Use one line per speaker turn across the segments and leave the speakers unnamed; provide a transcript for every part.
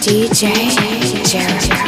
DJ Jerry.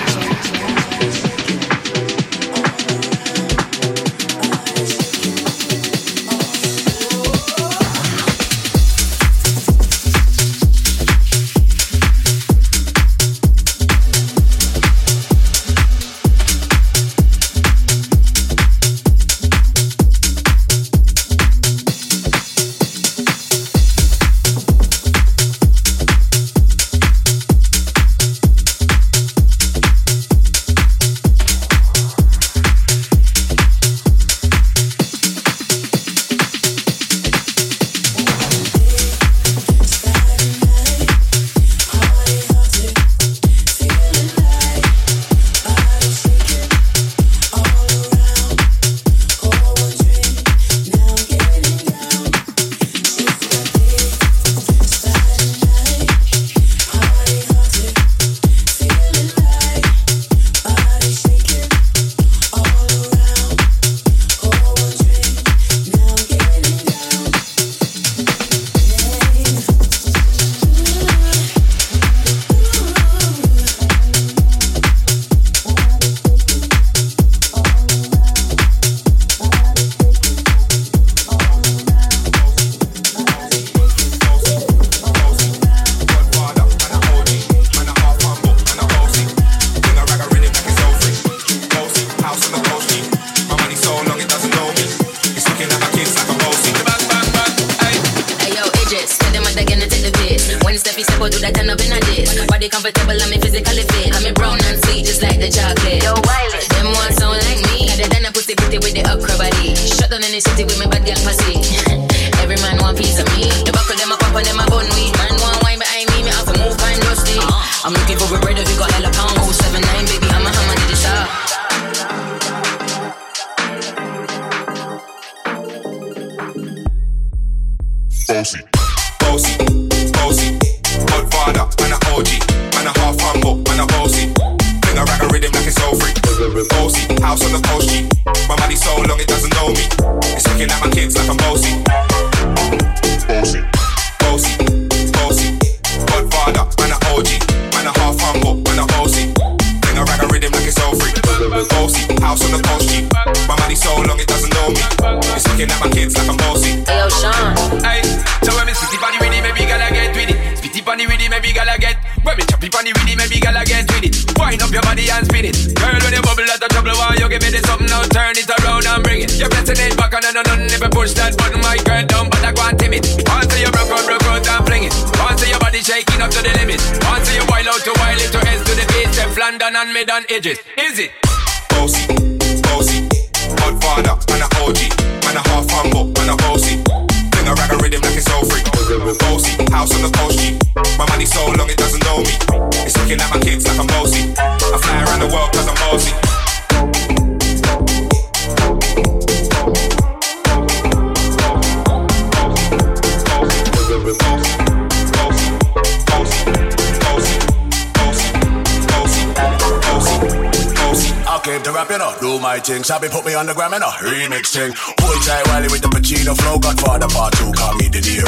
Thing. Sabi put me on the gram and a remix thing. Hold tight Wiley with the Pacino flow. Godfather part two, call me De Niro.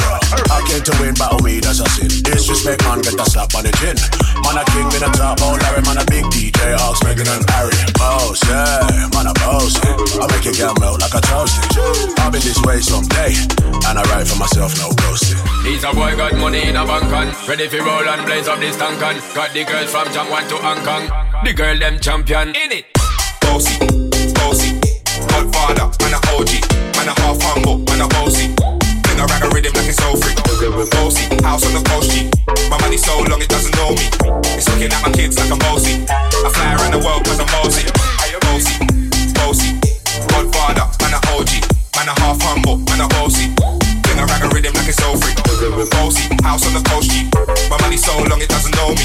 I came to win, battle me, that's a sin. Disrespect, man, get a slap on the chin. Man, a king, in a top, oh Larry, man, a big DJ, Hawks, Meghan and Harry. Boss, yeah, man, a boss. I make your girl melt like a toasted. I'll be this way someday, and I write for myself, no ghosting.
These a boy got money in a bank on, ready for roll and blaze up this tank on. Got the girls from Jangwan to Hong Kong. The girl them champion in it.
Bossy. Godfather, man a OG, man a half humble, man a bossy. Bring a rag a rhythm like it's all free. Bossy, house on the coast G. My money so long it doesn't know me. It's looking at my kids like I'm bossy. I fly around the world cause I'm bossy. Bossy, bossy. Godfather, man a OG, man a half humble, man a bossy. Bring a rag a rhythm like it's all free. Bossy, house on the coast G. My money so long it doesn't know me.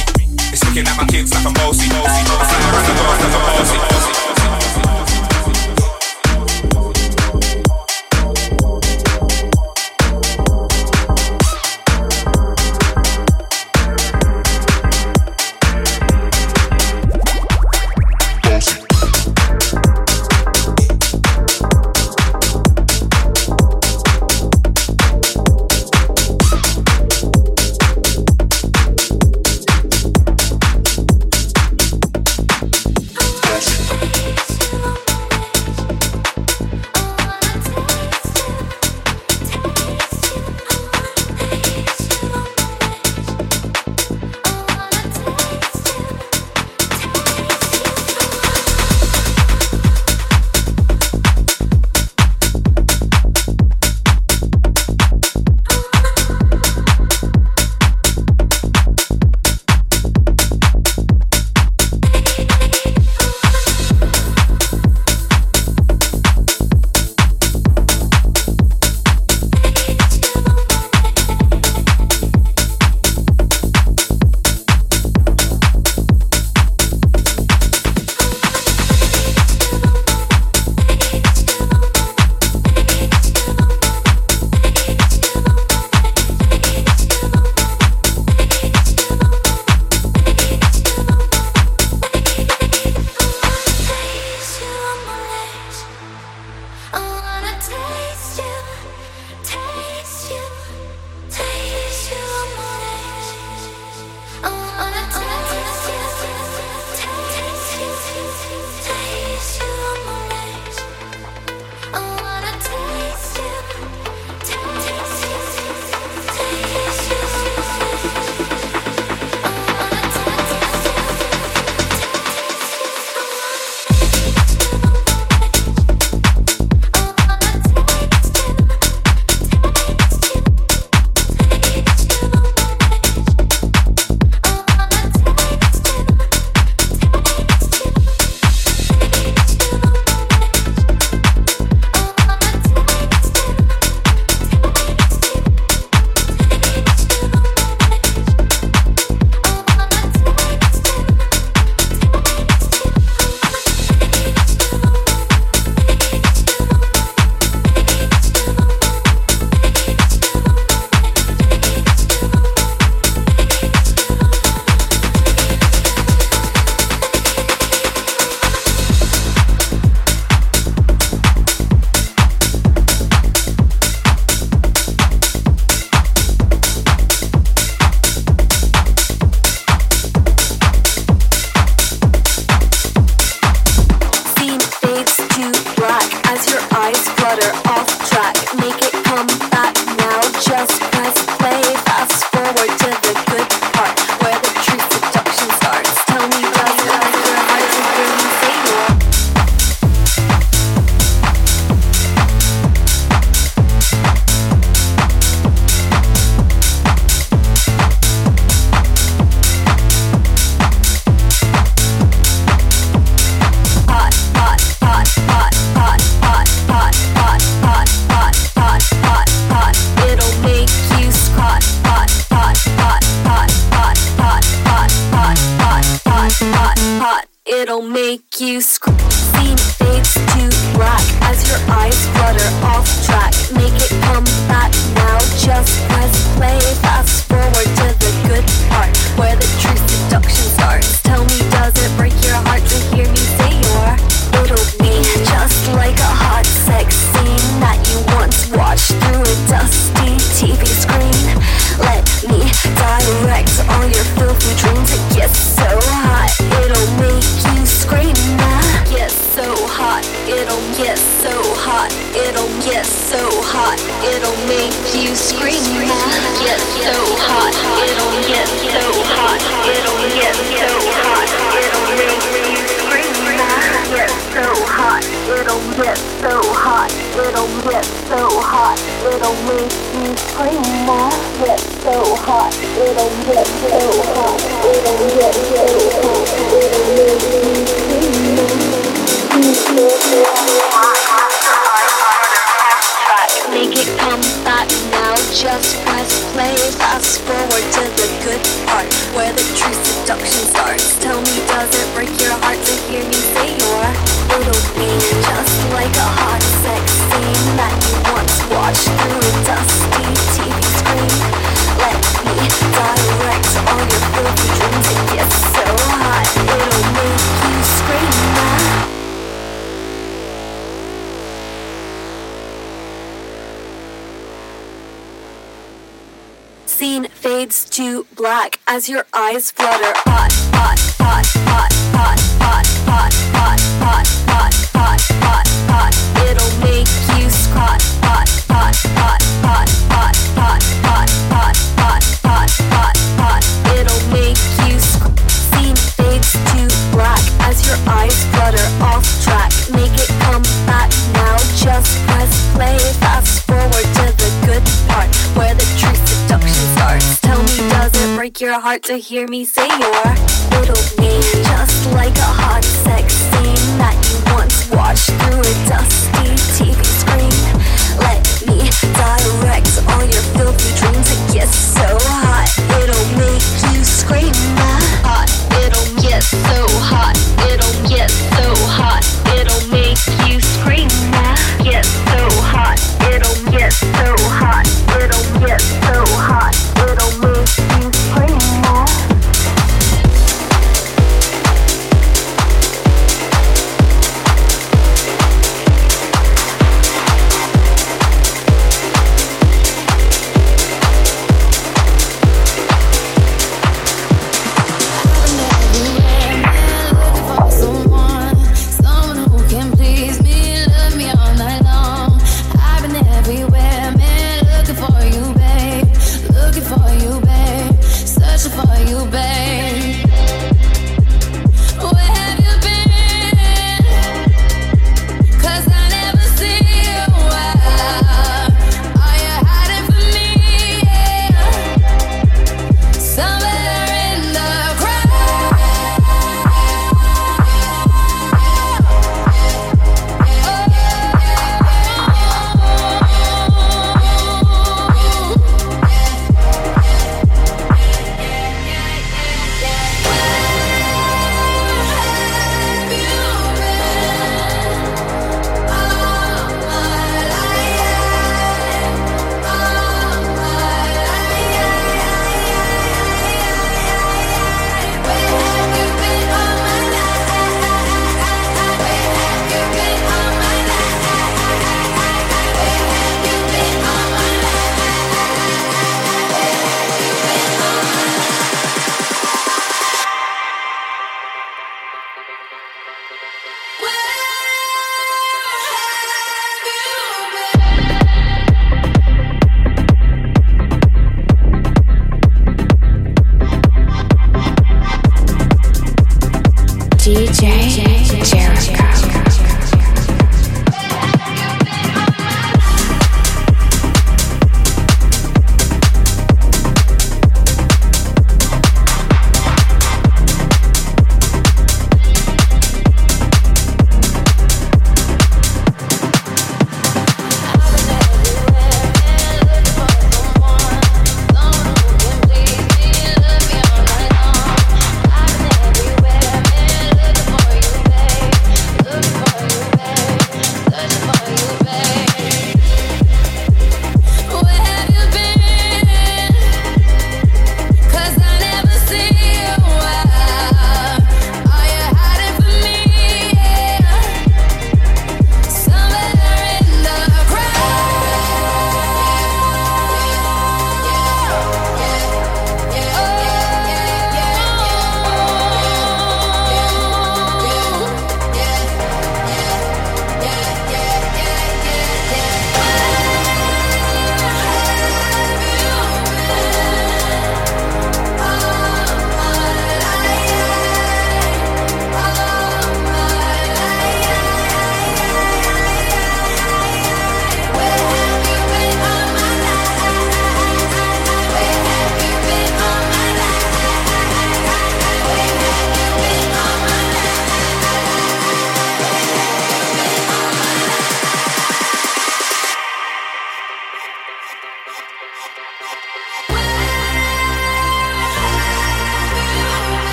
It's looking at my kids like I'm bossy. bossy. I fly around the world cause I'm bossy. bossy.
scene fades to black as your eyes flutter. Hot, hot, hot, hot, hot, hot, hot, hot, hot, hot, hot, hot, hot. It'll make you squat. Hot, hot, hot, hot. your heart to hear me say your little name. Just like a hot sex scene that you once watched through a dusty TV screen. Let me direct all your filthy dreams. It gets so hot, it'll make you scream. Hot, it'll get so hot.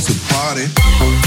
supposed to
party.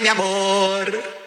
Mi amor.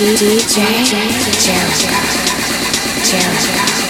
DJ Jericho. Jericho.